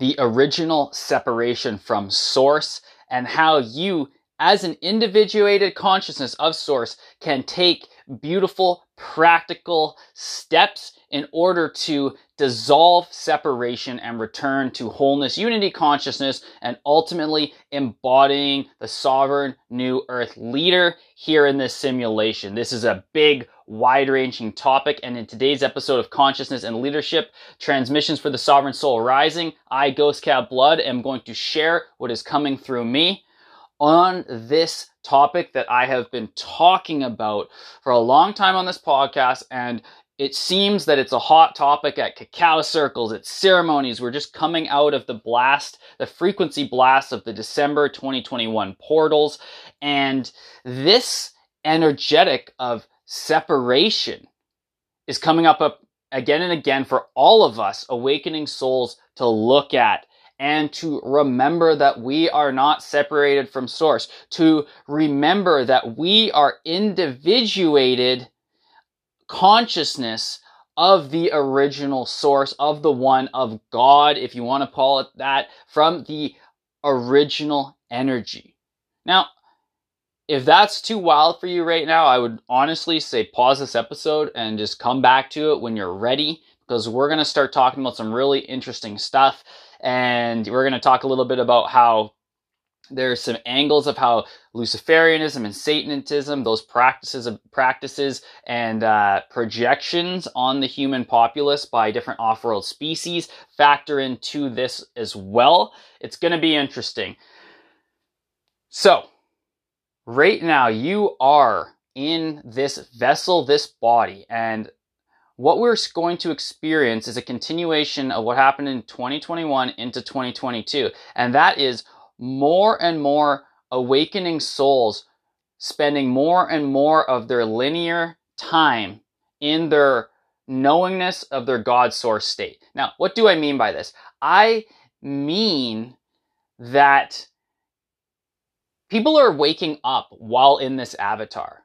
the original separation from source and how you, as an individuated consciousness of source, can take beautiful, practical steps in order to dissolve separation and return to wholeness, unity consciousness, and ultimately embodying the sovereign new earth leader here in this simulation. This is a big, wide ranging topic. And in today's episode of Consciousness and Leadership Transmissions for the Sovereign Soul Rising, I, Ghost Cat Blood, am going to share what is coming through me on this topic that I have been talking about for a long time on this podcast. And it seems that it's a hot topic at cacao circles, at ceremonies. We're just coming out of the blast, the frequency blast of the December 2021 portals. And this energetic of separation is coming up again and again for all of us awakening souls to look at and to remember that we are not separated from source, to remember that we are individuated consciousness of the original source, of the one of God, if you want to call it that, from the original energy. Now, if that's too wild for you right now, I would honestly say pause this episode and just come back to it when you're ready because we're going to start talking about some really interesting stuff and we're going to talk a little bit about how there's some angles of how Luciferianism and Satanism, those practices of practices and uh, projections on the human populace by different off-world species factor into this as well. It's going to be interesting. So, right now you are in this vessel, this body, and what we're going to experience is a continuation of what happened in 2021 into 2022. And that is more and more awakening souls spending more and more of their linear time in their knowingness of their God source state. Now, what do I mean by this? I mean that people are waking up while in this avatar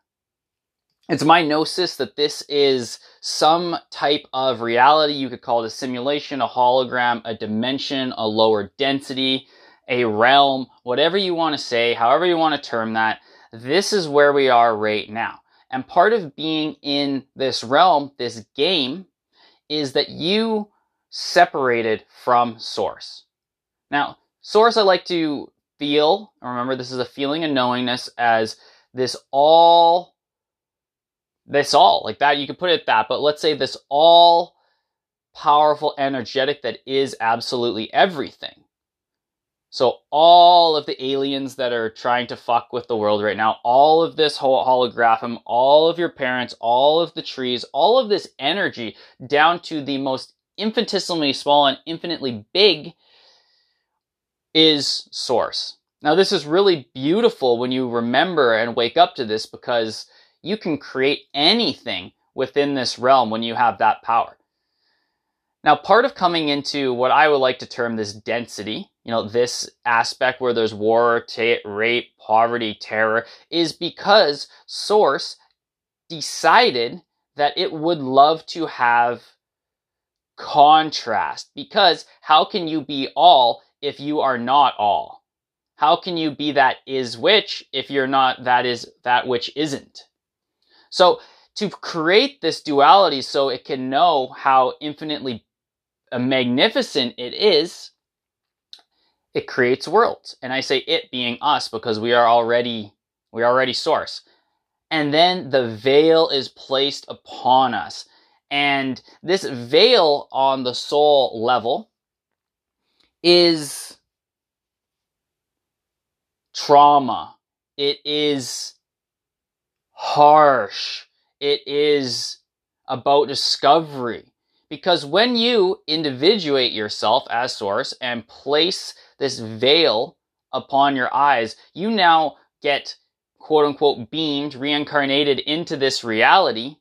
it's my gnosis that this is some type of reality. You could call it a simulation, a hologram, a dimension, a lower density, a realm, whatever you want to say, however you want to term that. This is where we are right now. And part of being in this realm, this game, is that you separated from source. Now, source I like to feel, remember this is a feeling and knowingness as this all this all like that you could put it that but let's say this all powerful energetic that is absolutely everything. So all of the aliens that are trying to fuck with the world right now all of this whole holograph all of your parents all of the trees all of this energy down to the most infinitesimally small and infinitely big is source now this is really beautiful when you remember and wake up to this because you can create anything within this realm when you have that power. Now, part of coming into what I would like to term this density, you know, this aspect where there's war, t- rape, poverty, terror, is because Source decided that it would love to have contrast. Because how can you be all if you are not all? How can you be that is which if you're not that is that which isn't? So to create this duality so it can know how infinitely uh, magnificent it is, it creates worlds. And I say it being us because we are already we are already source. And then the veil is placed upon us. And this veil on the soul level is trauma. It is harsh. It is about discovery. Because when you individuate yourself as source and place this veil upon your eyes, you now get quote unquote beamed, reincarnated into this reality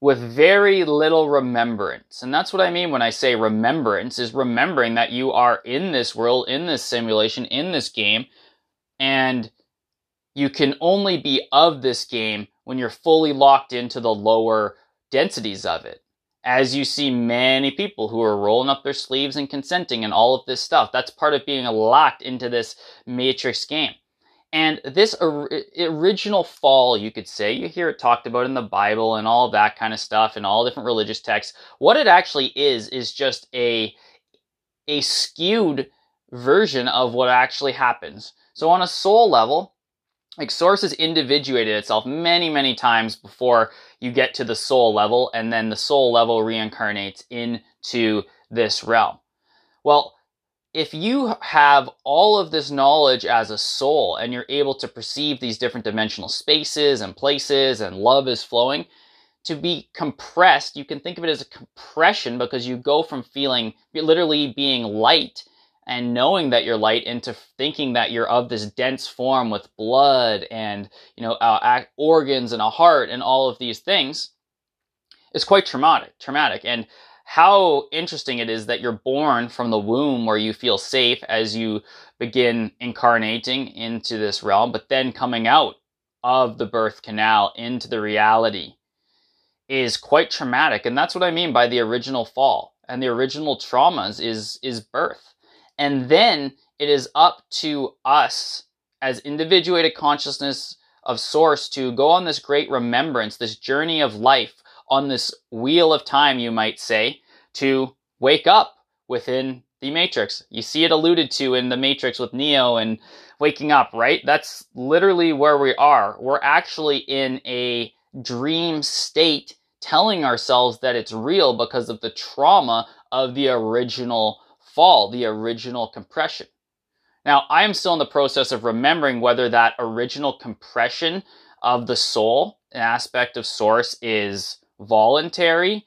with very little remembrance. And that's what I mean when I say remembrance is remembering that you are in this world, in this simulation, in this game, and you can only be of this game when you're fully locked into the lower densities of it. as you see many people who are rolling up their sleeves and consenting and all of this stuff. That's part of being locked into this matrix game. And this or- original fall, you could say, you hear it talked about in the Bible and all that kind of stuff and all different religious texts. What it actually is, is just a, a skewed version of what actually happens. So on a soul level, like source has individuated itself many many times before you get to the soul level and then the soul level reincarnates into this realm well if you have all of this knowledge as a soul and you're able to perceive these different dimensional spaces and places and love is flowing to be compressed you can think of it as a compression because you go from feeling literally being light and knowing that you're light into thinking that you're of this dense form with blood and you know uh, organs and a heart and all of these things is quite traumatic traumatic. And how interesting it is that you're born from the womb where you feel safe as you begin incarnating into this realm but then coming out of the birth canal into the reality is quite traumatic. And that's what i mean by the original fall and the original traumas is is birth. And then it is up to us as individuated consciousness of source to go on this great remembrance, this journey of life, on this wheel of time, you might say, to wake up within the Matrix. You see it alluded to in the Matrix with Neo and waking up, right? That's literally where we are. We're actually in a dream state telling ourselves that it's real because of the trauma of the original fall, the original compression. Now, I am still in the process of remembering whether that original compression of the soul, an aspect of source, is voluntary.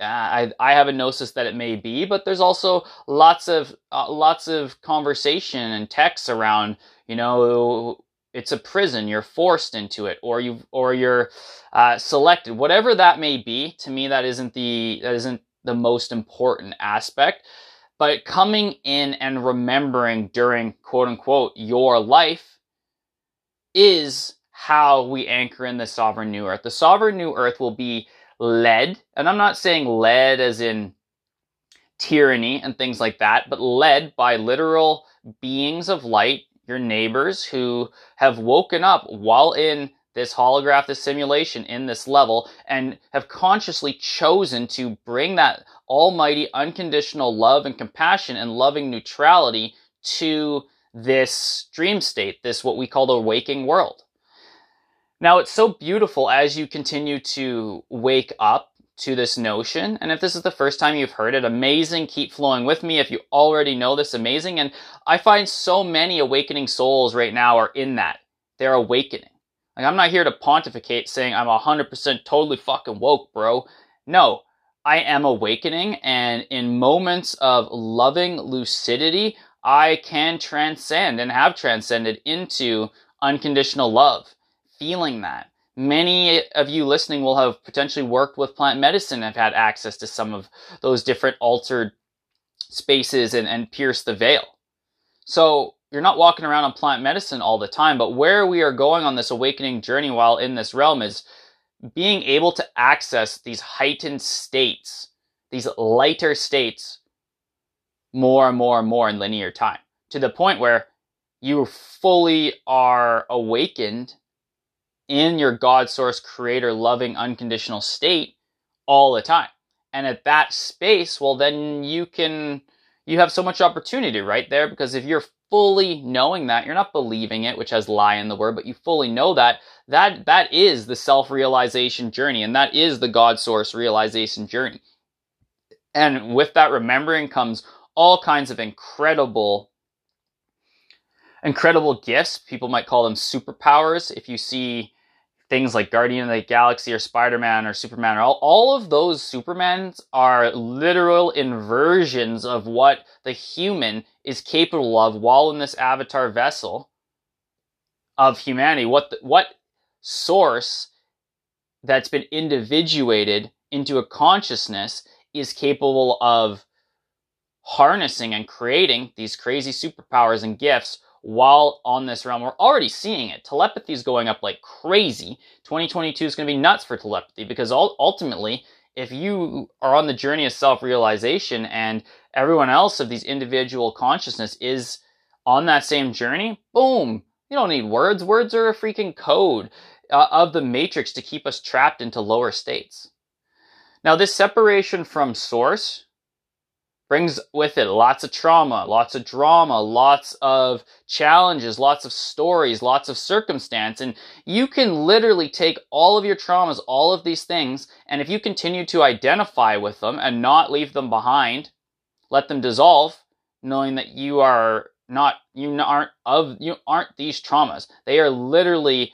Uh, I, I have a gnosis that it may be, but there's also lots of uh, lots of conversation and texts around. You know, it's a prison. You're forced into it, or you or you're uh, selected. Whatever that may be, to me, that isn't the that isn't the most important aspect. But coming in and remembering during quote unquote your life is how we anchor in the sovereign new earth. The sovereign new earth will be led, and I'm not saying led as in tyranny and things like that, but led by literal beings of light, your neighbors who have woken up while in this holograph, this simulation in this level, and have consciously chosen to bring that almighty unconditional love and compassion and loving neutrality to this dream state, this what we call the waking world. Now, it's so beautiful as you continue to wake up to this notion. And if this is the first time you've heard it, amazing. Keep flowing with me. If you already know this, amazing. And I find so many awakening souls right now are in that. They're awakening. Like, I'm not here to pontificate saying I'm 100% totally fucking woke, bro. No, I am awakening, and in moments of loving lucidity, I can transcend and have transcended into unconditional love, feeling that. Many of you listening will have potentially worked with plant medicine, have had access to some of those different altered spaces and, and pierced the veil. So you're not walking around on plant medicine all the time, but where we are going on this awakening journey while in this realm is being able to access these heightened states, these lighter states, more and more and more in linear time to the point where you fully are awakened in your God source creator loving unconditional state all the time. And at that space, well, then you can, you have so much opportunity right there because if you're fully knowing that, you're not believing it, which has lie in the word, but you fully know that, that, that is the self-realization journey, and that is the God source realization journey. And with that remembering comes all kinds of incredible incredible gifts. People might call them superpowers. If you see things like Guardian of the Galaxy or Spider-Man or Superman, all, all of those Supermans are literal inversions of what the human is capable of while in this avatar vessel of humanity. What the, what source that's been individuated into a consciousness is capable of harnessing and creating these crazy superpowers and gifts while on this realm. We're already seeing it. Telepathy is going up like crazy. 2022 is going to be nuts for telepathy because ultimately if you are on the journey of self realization and everyone else of these individual consciousness is on that same journey, boom, you don't need words. Words are a freaking code uh, of the matrix to keep us trapped into lower states. Now, this separation from source brings with it lots of trauma, lots of drama, lots of challenges, lots of stories, lots of circumstance. And you can literally take all of your traumas, all of these things, and if you continue to identify with them and not leave them behind, let them dissolve, knowing that you are not, you aren't of, you aren't these traumas. They are literally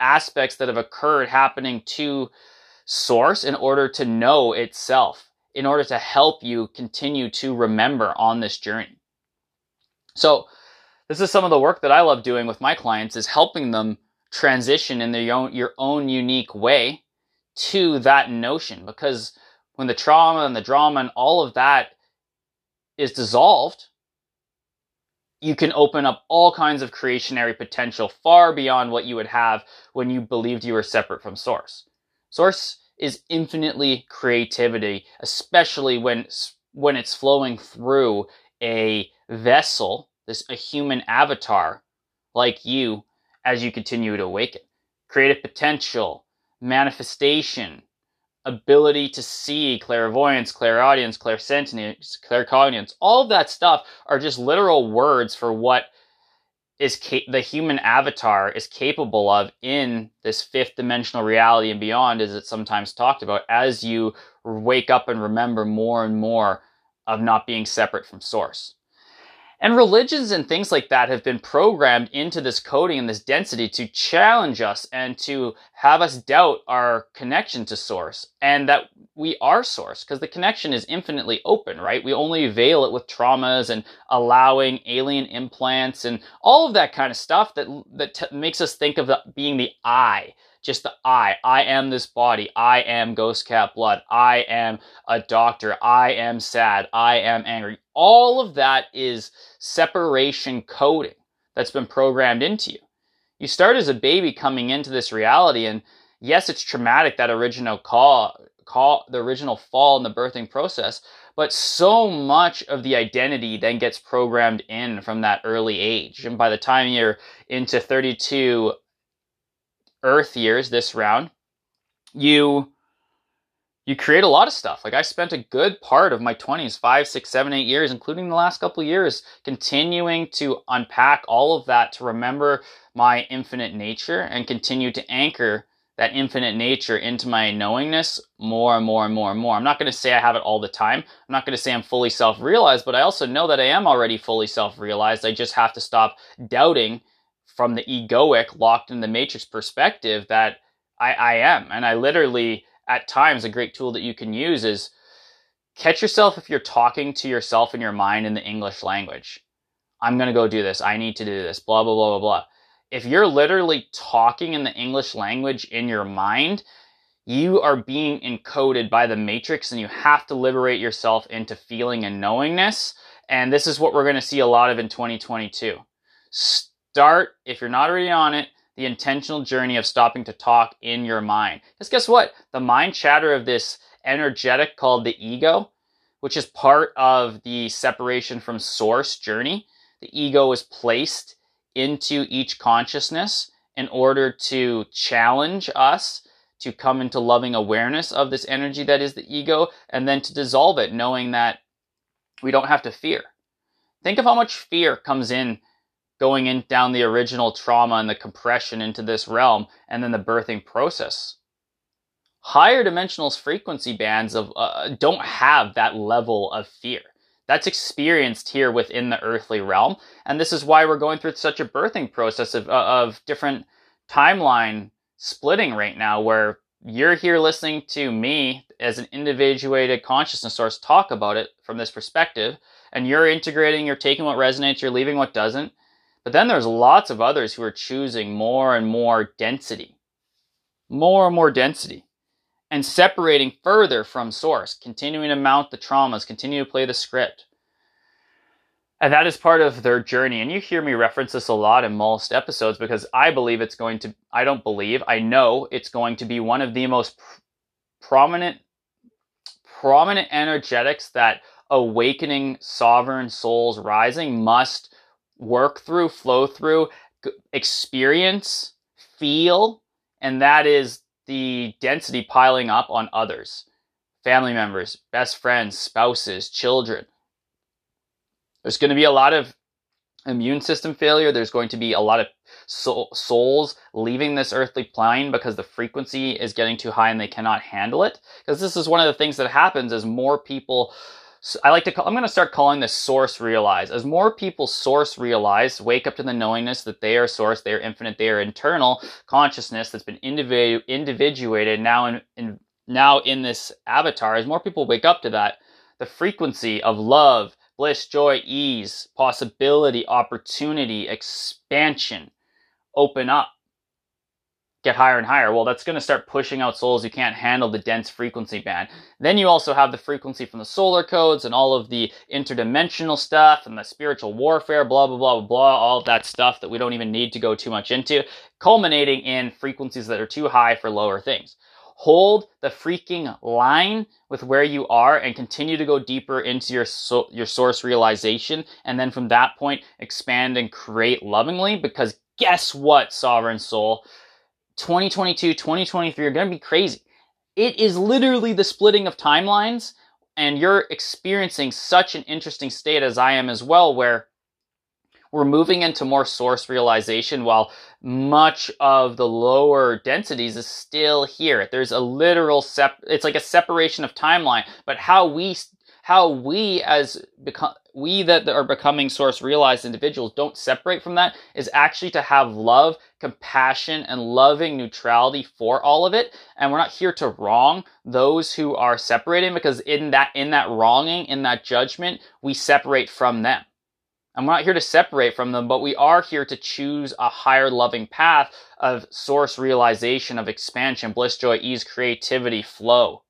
aspects that have occurred happening to source in order to know itself in order to help you continue to remember on this journey. So, this is some of the work that I love doing with my clients is helping them transition in their own your own unique way to that notion because when the trauma and the drama and all of that is dissolved you can open up all kinds of creationary potential far beyond what you would have when you believed you were separate from source source is infinitely creativity, especially when when it's flowing through a vessel, this a human avatar like you as you continue to awaken. Creative potential, manifestation, ability to see, clairvoyance, clairaudience, clairsentience, claircognizance, all of that stuff are just literal words for what is ca- the human avatar is capable of in this fifth dimensional reality and beyond, as it's sometimes talked about, as you wake up and remember more and more of not being separate from source. And religions and things like that have been programmed into this coding and this density to challenge us and to have us doubt our connection to source and that we are source because the connection is infinitely open, right? We only veil it with traumas and allowing alien implants and all of that kind of stuff that, that t- makes us think of the, being the I just the I. I am this body. I am Ghost Cat Blood. I am a doctor. I am sad. I am angry. All of that is separation coding that's been programmed into you. You start as a baby coming into this reality, and yes, it's traumatic that original call, call the original fall in the birthing process, but so much of the identity then gets programmed in from that early age. And by the time you're into 32 Earth years this round, you you create a lot of stuff. Like I spent a good part of my 20s, five, six, seven, eight years, including the last couple years, continuing to unpack all of that to remember my infinite nature and continue to anchor that infinite nature into my knowingness more and more and more and more. I'm not going to say I have it all the time. I'm not going to say I'm fully self realized, but I also know that I am already fully self realized. I just have to stop doubting from the egoic, locked in the matrix perspective that I, I am. And I literally, at times, a great tool that you can use is catch yourself if you're talking to yourself in your mind in the English language. I'm going to go do this. I need to do this. Blah, blah, blah, blah, blah. If you're literally talking in the English language in your mind, you are being encoded by the matrix and you have to liberate yourself into feeling and knowingness. And this is what we're going to see a lot of in 2022 start, if you're not already on it, the intentional journey of stopping to talk in your mind. Because guess what? The mind chatter of this energetic called the ego, which is part of the separation from source journey, the ego is placed into each consciousness in order to challenge us to come into loving awareness of this energy that is the ego and then to dissolve it, knowing that we don't have to fear. Think of how much fear comes in going in down the original trauma and the compression into this realm and then the birthing process. Higher dimensional frequency bands of uh, don't have that level of fear. That's experienced here within the earthly realm and this is why we're going through such a birthing process of, uh, of different timeline splitting right now where you're here listening to me as an individuated consciousness source talk about it from this perspective and you're integrating you're taking what resonates you're leaving what doesn't but then there's lots of others who are choosing more and more density, more and more density, and separating further from source, continuing to mount the traumas, continue to play the script. And that is part of their journey. And you hear me reference this a lot in most episodes because I believe it's going to, I don't believe, I know it's going to be one of the most pr- prominent prominent energetics that awakening sovereign souls rising must work through, flow through, experience, feel, and that is the density piling up on others family members, best friends, spouses, children. There's going to be a lot of immune system failure. There's going to be a lot of soul, souls leaving this earthly plane because the frequency is getting too high and they cannot handle it. Because this is one of the things that happens as more people I like to call, I'm going to start calling this source realize. As more people source realize, wake up to the knowingness that they are source, they are infinite, they are internal consciousness that's been individu- individuated now in, in, now in this avatar, as more people wake up to that, the frequency of love, bliss, joy, ease, possibility, opportunity, expansion open up get higher and higher. Well, that's going to start pushing out souls who can't handle the dense frequency band. Then you also have the frequency from the solar codes and all of the interdimensional stuff and the spiritual warfare, blah, blah, blah, blah, all that stuff that we don't even need to go too much into, culminating in frequencies that are too high for lower things. Hold the freaking line with where you are and continue to go deeper into your so- your source realization and then from that point expand and create lovingly because guess what sovereign soul 2022, 2023 are going to be crazy. It is literally the splitting of timelines, and you're experiencing such an interesting state as I am as well, where we're moving into more source realization while much of the lower densities is still here. There's a literal sep- it's like a separation of timeline, but how we how we as become we that are becoming source realized individuals don't separate from that is actually to have love, compassion, and loving neutrality for all of it. And we're not here to wrong those who are separating because in that in that wronging, in that judgment, we separate from them. I'm not here to separate from them, but we are here to choose a higher loving path of source realization, of expansion, bliss, joy, ease, creativity, flow.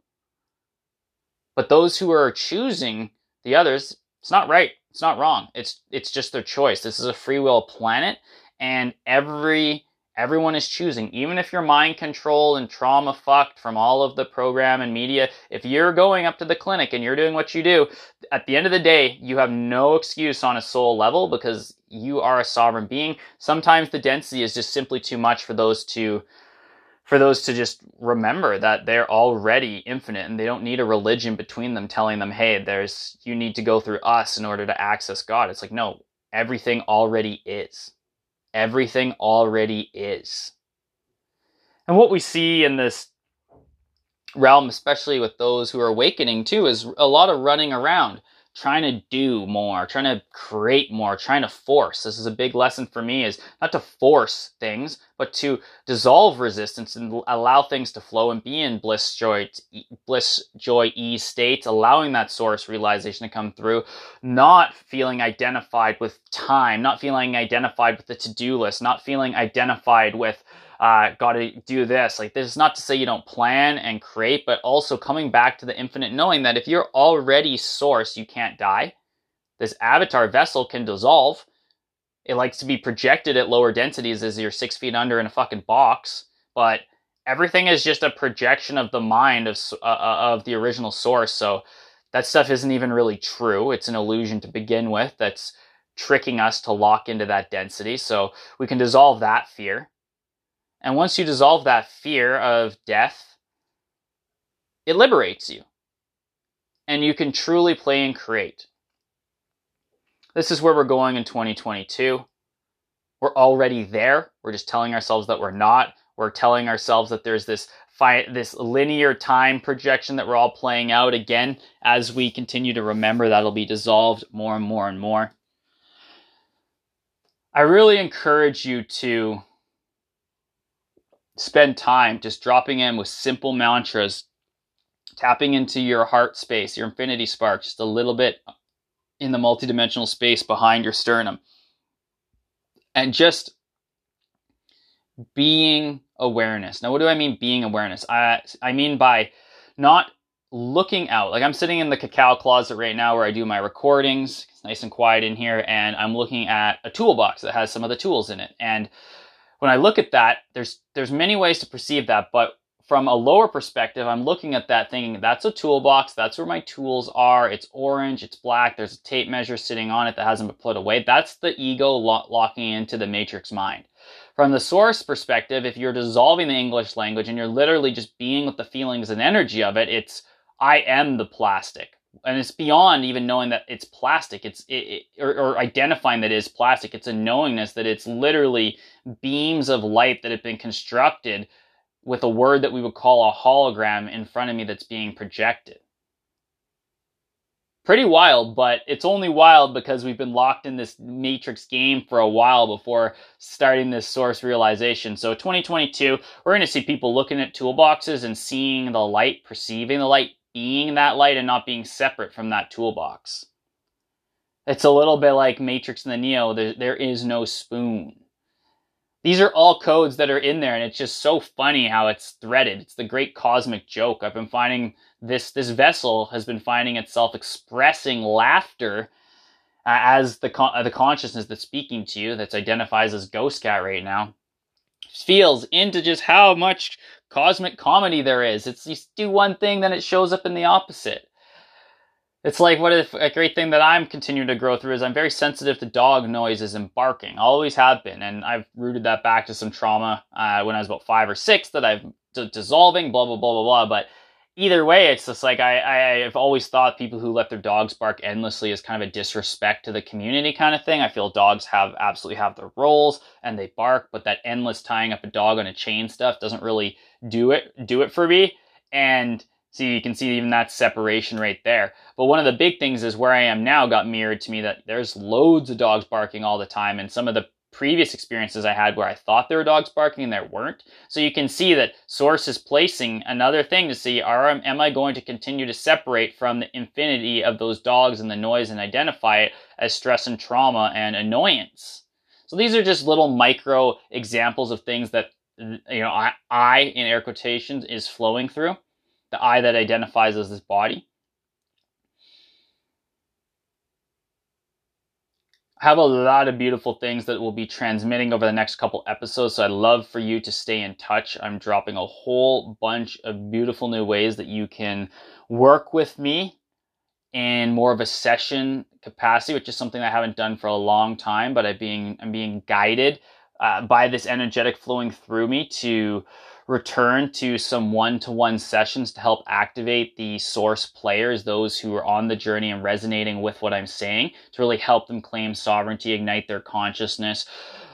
But those who are choosing the others, it's not right. It's not wrong. It's it's just their choice. This is a free will planet and every everyone is choosing. Even if you're mind controlled and trauma fucked from all of the program and media, if you're going up to the clinic and you're doing what you do, at the end of the day, you have no excuse on a soul level because you are a sovereign being. Sometimes the density is just simply too much for those to for those to just remember that they're already infinite and they don't need a religion between them telling them, hey, there's you need to go through us in order to access God. It's like, no, everything already is. Everything already is. And what we see in this realm, especially with those who are awakening too, is a lot of running around trying to do more, trying to create more, trying to force. This is a big lesson for me is not to force things, but to dissolve resistance and allow things to flow and be in bliss, joy, bliss, joy, ease states, allowing that source realization to come through, not feeling identified with time, not feeling identified with the to-do list, not feeling identified with uh, got to do this. Like, this is not to say you don't plan and create, but also coming back to the infinite knowing that if you're already source, you can't die. This avatar vessel can dissolve. It likes to be projected at lower densities as you're six feet under in a fucking box, but everything is just a projection of the mind of uh, uh, of the original source. So that stuff isn't even really true. It's an illusion to begin with. That's tricking us to lock into that density. So we can dissolve that fear. And once you dissolve that fear of death, it liberates you. And you can truly play and create. This is where we're going in 2022. We're already there. We're just telling ourselves that we're not. We're telling ourselves that there's this fi- this linear time projection that we're all playing out again as we continue to remember that'll be dissolved more and more and more. I really encourage you to spend time just dropping in with simple mantras, tapping into your heart space, your infinity spark, just a little bit in the multidimensional space behind your sternum. And just being awareness. Now, what do I mean being awareness? I, I mean by not looking out. Like I'm sitting in the cacao closet right now where I do my recordings. It's nice and quiet in here, and I'm looking at a toolbox that has some of the tools in it. And when I look at that, there's there's many ways to perceive that, but from a lower perspective, I'm looking at that thinking that's a toolbox. That's where my tools are. It's orange, it's black. There's a tape measure sitting on it that hasn't been put away. That's the ego lo- locking into the matrix mind. From the source perspective, if you're dissolving the English language and you're literally just being with the feelings and energy of it, it's I am the plastic. And it's beyond even knowing that it's plastic. It's it, it, or, or identifying that it is plastic. It's a knowingness that it's literally beams of light that have been constructed with a word that we would call a hologram in front of me that's being projected. Pretty wild, but it's only wild because we've been locked in this matrix game for a while before starting this source realization. So 2022, we're going to see people looking at toolboxes and seeing the light, perceiving the light, being that light and not being separate from that toolbox. It's a little bit like Matrix and the Neo. There, there is no spoon. These are all codes that are in there, and it's just so funny how it's threaded. It's the great cosmic joke. I've been finding this this vessel has been finding itself expressing laughter uh, as the con- uh, the consciousness that's speaking to you, that's identifies as Ghost Cat right now, feels into just how much cosmic comedy there is. It's you do one thing, then it shows up in the opposite it's like what if a great thing that I'm continuing to grow through is I'm very sensitive to dog noises and barking. I always have been, and I've rooted that back to some trauma uh, when I was about five or six that I've d- dissolving. Blah blah blah blah blah. But either way, it's just like I, I I've always thought people who let their dogs bark endlessly is kind of a disrespect to the community kind of thing. I feel dogs have absolutely have their roles and they bark, but that endless tying up a dog on a chain stuff doesn't really do it do it for me. And so you can see even that separation right there. But one of the big things is where I am now got mirrored to me that there's loads of dogs barking all the time. And some of the previous experiences I had where I thought there were dogs barking and there weren't. So you can see that Source is placing another thing to see are am I going to continue to separate from the infinity of those dogs and the noise and identify it as stress and trauma and annoyance. So these are just little micro examples of things that you know I, I in air quotations is flowing through the I that identifies as this body. Have a lot of beautiful things that will be transmitting over the next couple episodes, so I'd love for you to stay in touch. I'm dropping a whole bunch of beautiful new ways that you can work with me in more of a session capacity, which is something I haven't done for a long time, but I'm being I'm being guided uh, by this energetic flowing through me to return to some one-to-one sessions to help activate the source players, those who are on the journey and resonating with what I'm saying, to really help them claim sovereignty, ignite their consciousness,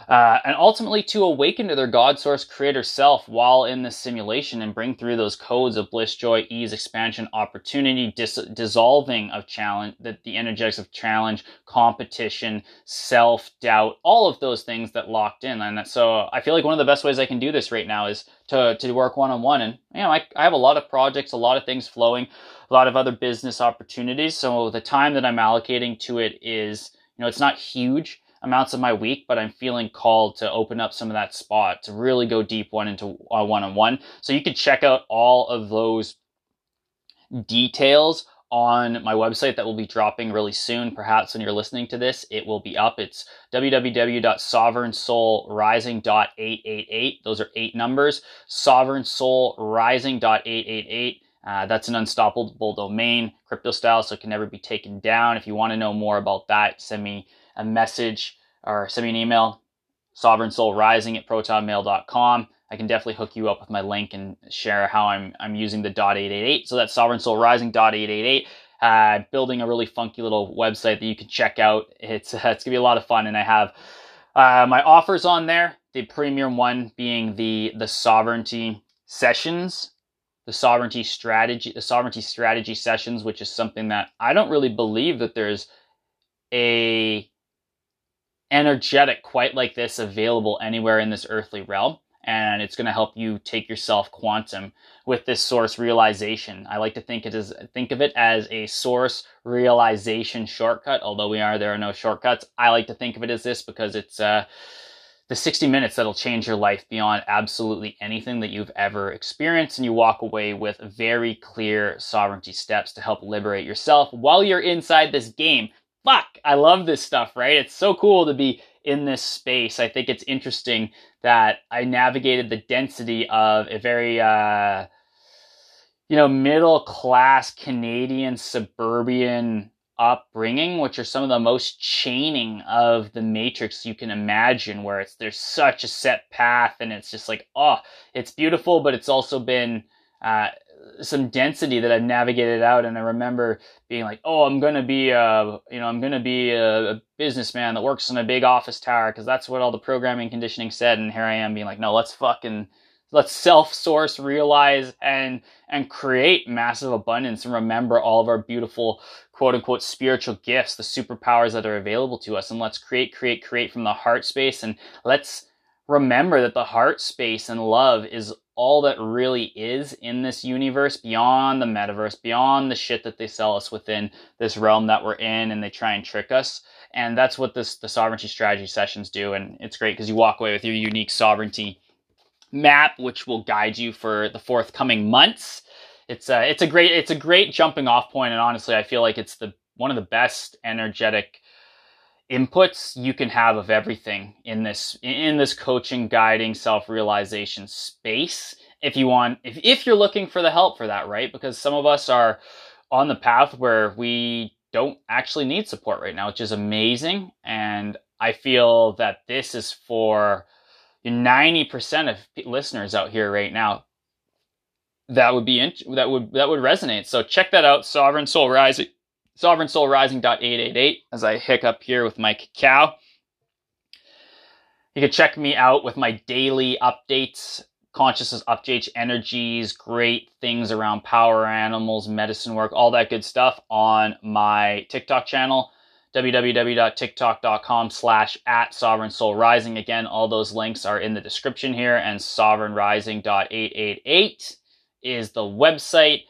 uh, and ultimately to awaken to their God source creator self while in this simulation and bring through those codes of bliss, joy, ease, expansion, opportunity, dis- dissolving of challenge, that the energetics of challenge, competition, self doubt, all of those things that locked in. And so I feel like one of the best ways I can do this right now is to, to work one on one. And, you know, I, I have a lot of projects, a lot of things flowing, a lot of other business opportunities. So the time that I'm allocating to it is, you know, it's not huge amounts of my week, but I'm feeling called to open up some of that spot to really go deep one into one on one. So you can check out all of those details on my website that will be dropping really soon. Perhaps when you're listening to this, it will be up. It's www.sovereignsoulrising.888. Those are eight numbers. Sovereignsoulrising.888. Uh, that's an unstoppable domain, crypto style, so it can never be taken down. If you want to know more about that, send me a message or send me an email, sovereignsoulrising at protonmail.com. I can definitely hook you up with my link and share how I'm I'm using the dot eight eight eight. So that's sovereignsoulrising.888. Uh, building a really funky little website that you can check out. It's uh, it's gonna be a lot of fun, and I have uh, my offers on there. The premium one being the the sovereignty sessions, the sovereignty strategy, the sovereignty strategy sessions, which is something that I don't really believe that there's a energetic quite like this available anywhere in this earthly realm and it's going to help you take yourself quantum with this source realization. I like to think it is think of it as a source realization shortcut. Although we are there are no shortcuts. I like to think of it as this because it's uh, the 60 minutes that'll change your life beyond absolutely anything that you've ever experienced, and you walk away with very clear sovereignty steps to help liberate yourself while you're inside this game fuck, I love this stuff, right? It's so cool to be in this space, I think it's interesting that I navigated the density of a very, uh, you know, middle class Canadian suburban upbringing, which are some of the most chaining of the matrix you can imagine, where it's there's such a set path and it's just like, oh, it's beautiful, but it's also been uh, some density that I've navigated out. And I remember being like, oh, I'm gonna be a, you know, I'm gonna be a, a businessman that works in a big office tower because that's what all the programming conditioning said. And here I am being like, no, let's fucking let's self-source realize and and create massive abundance and remember all of our beautiful quote unquote spiritual gifts the superpowers that are available to us and let's create create create from the heart space and let's remember that the heart space and love is all that really is in this universe beyond the metaverse beyond the shit that they sell us within this realm that we're in and they try and trick us. And that's what this the sovereignty strategy sessions do. And it's great because you walk away with your unique sovereignty map, which will guide you for the forthcoming months. It's a, it's a great, it's a great jumping off point, and honestly, I feel like it's the one of the best energetic inputs you can have of everything in this in this coaching, guiding, self realization space. If you want, if if you're looking for the help for that, right? Because some of us are on the path where we don't actually need support right now, which is amazing, and I feel that this is for 90% of listeners out here right now that would be int- that would that would resonate. So check that out, Sovereign Soul Rising, sovereignsoulrising.888 as I hiccup here with my cacao. You can check me out with my daily updates, consciousness updates, energies, great things around power animals, medicine work, all that good stuff on my TikTok channel www.tiktok.com slash at sovereign soul rising. Again, all those links are in the description here and sovereignrising.888 is the website.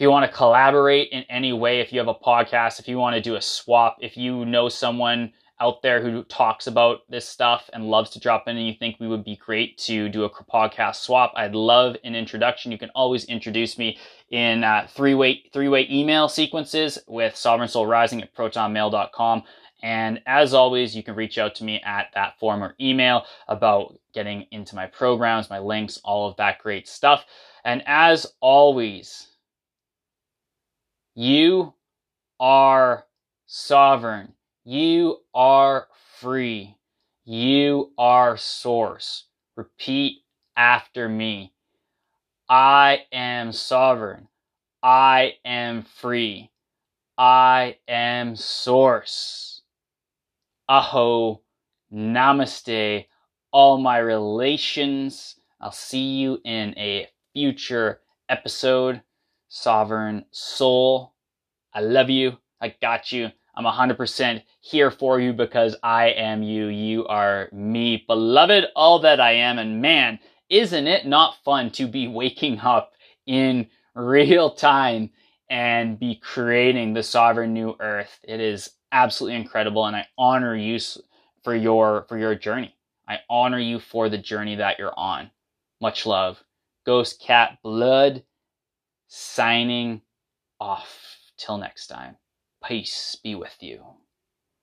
If you want to collaborate in any way, if you have a podcast, if you want to do a swap, if you know someone out there who talks about this stuff and loves to drop in and you think we would be great to do a podcast swap, I'd love an introduction. You can always introduce me in uh, three-way three-way email sequences with Sovereign Soul Rising at protonmail.com. And as always, you can reach out to me at that form or email about getting into my programs, my links, all of that great stuff. And as always, you are sovereign. You are free. You are source. Repeat after me. I am sovereign. I am free. I am source. Aho, namaste, all my relations. I'll see you in a future episode. Sovereign soul, I love you. I got you. I'm 100% here for you because I am you. You are me. Beloved, all that I am. And man, isn't it not fun to be waking up in real time and be creating the sovereign new earth? It is absolutely incredible and I honor you for your for your journey. I honor you for the journey that you're on. Much love. Ghost Cat Blood signing off. Till next time. Peace be with you.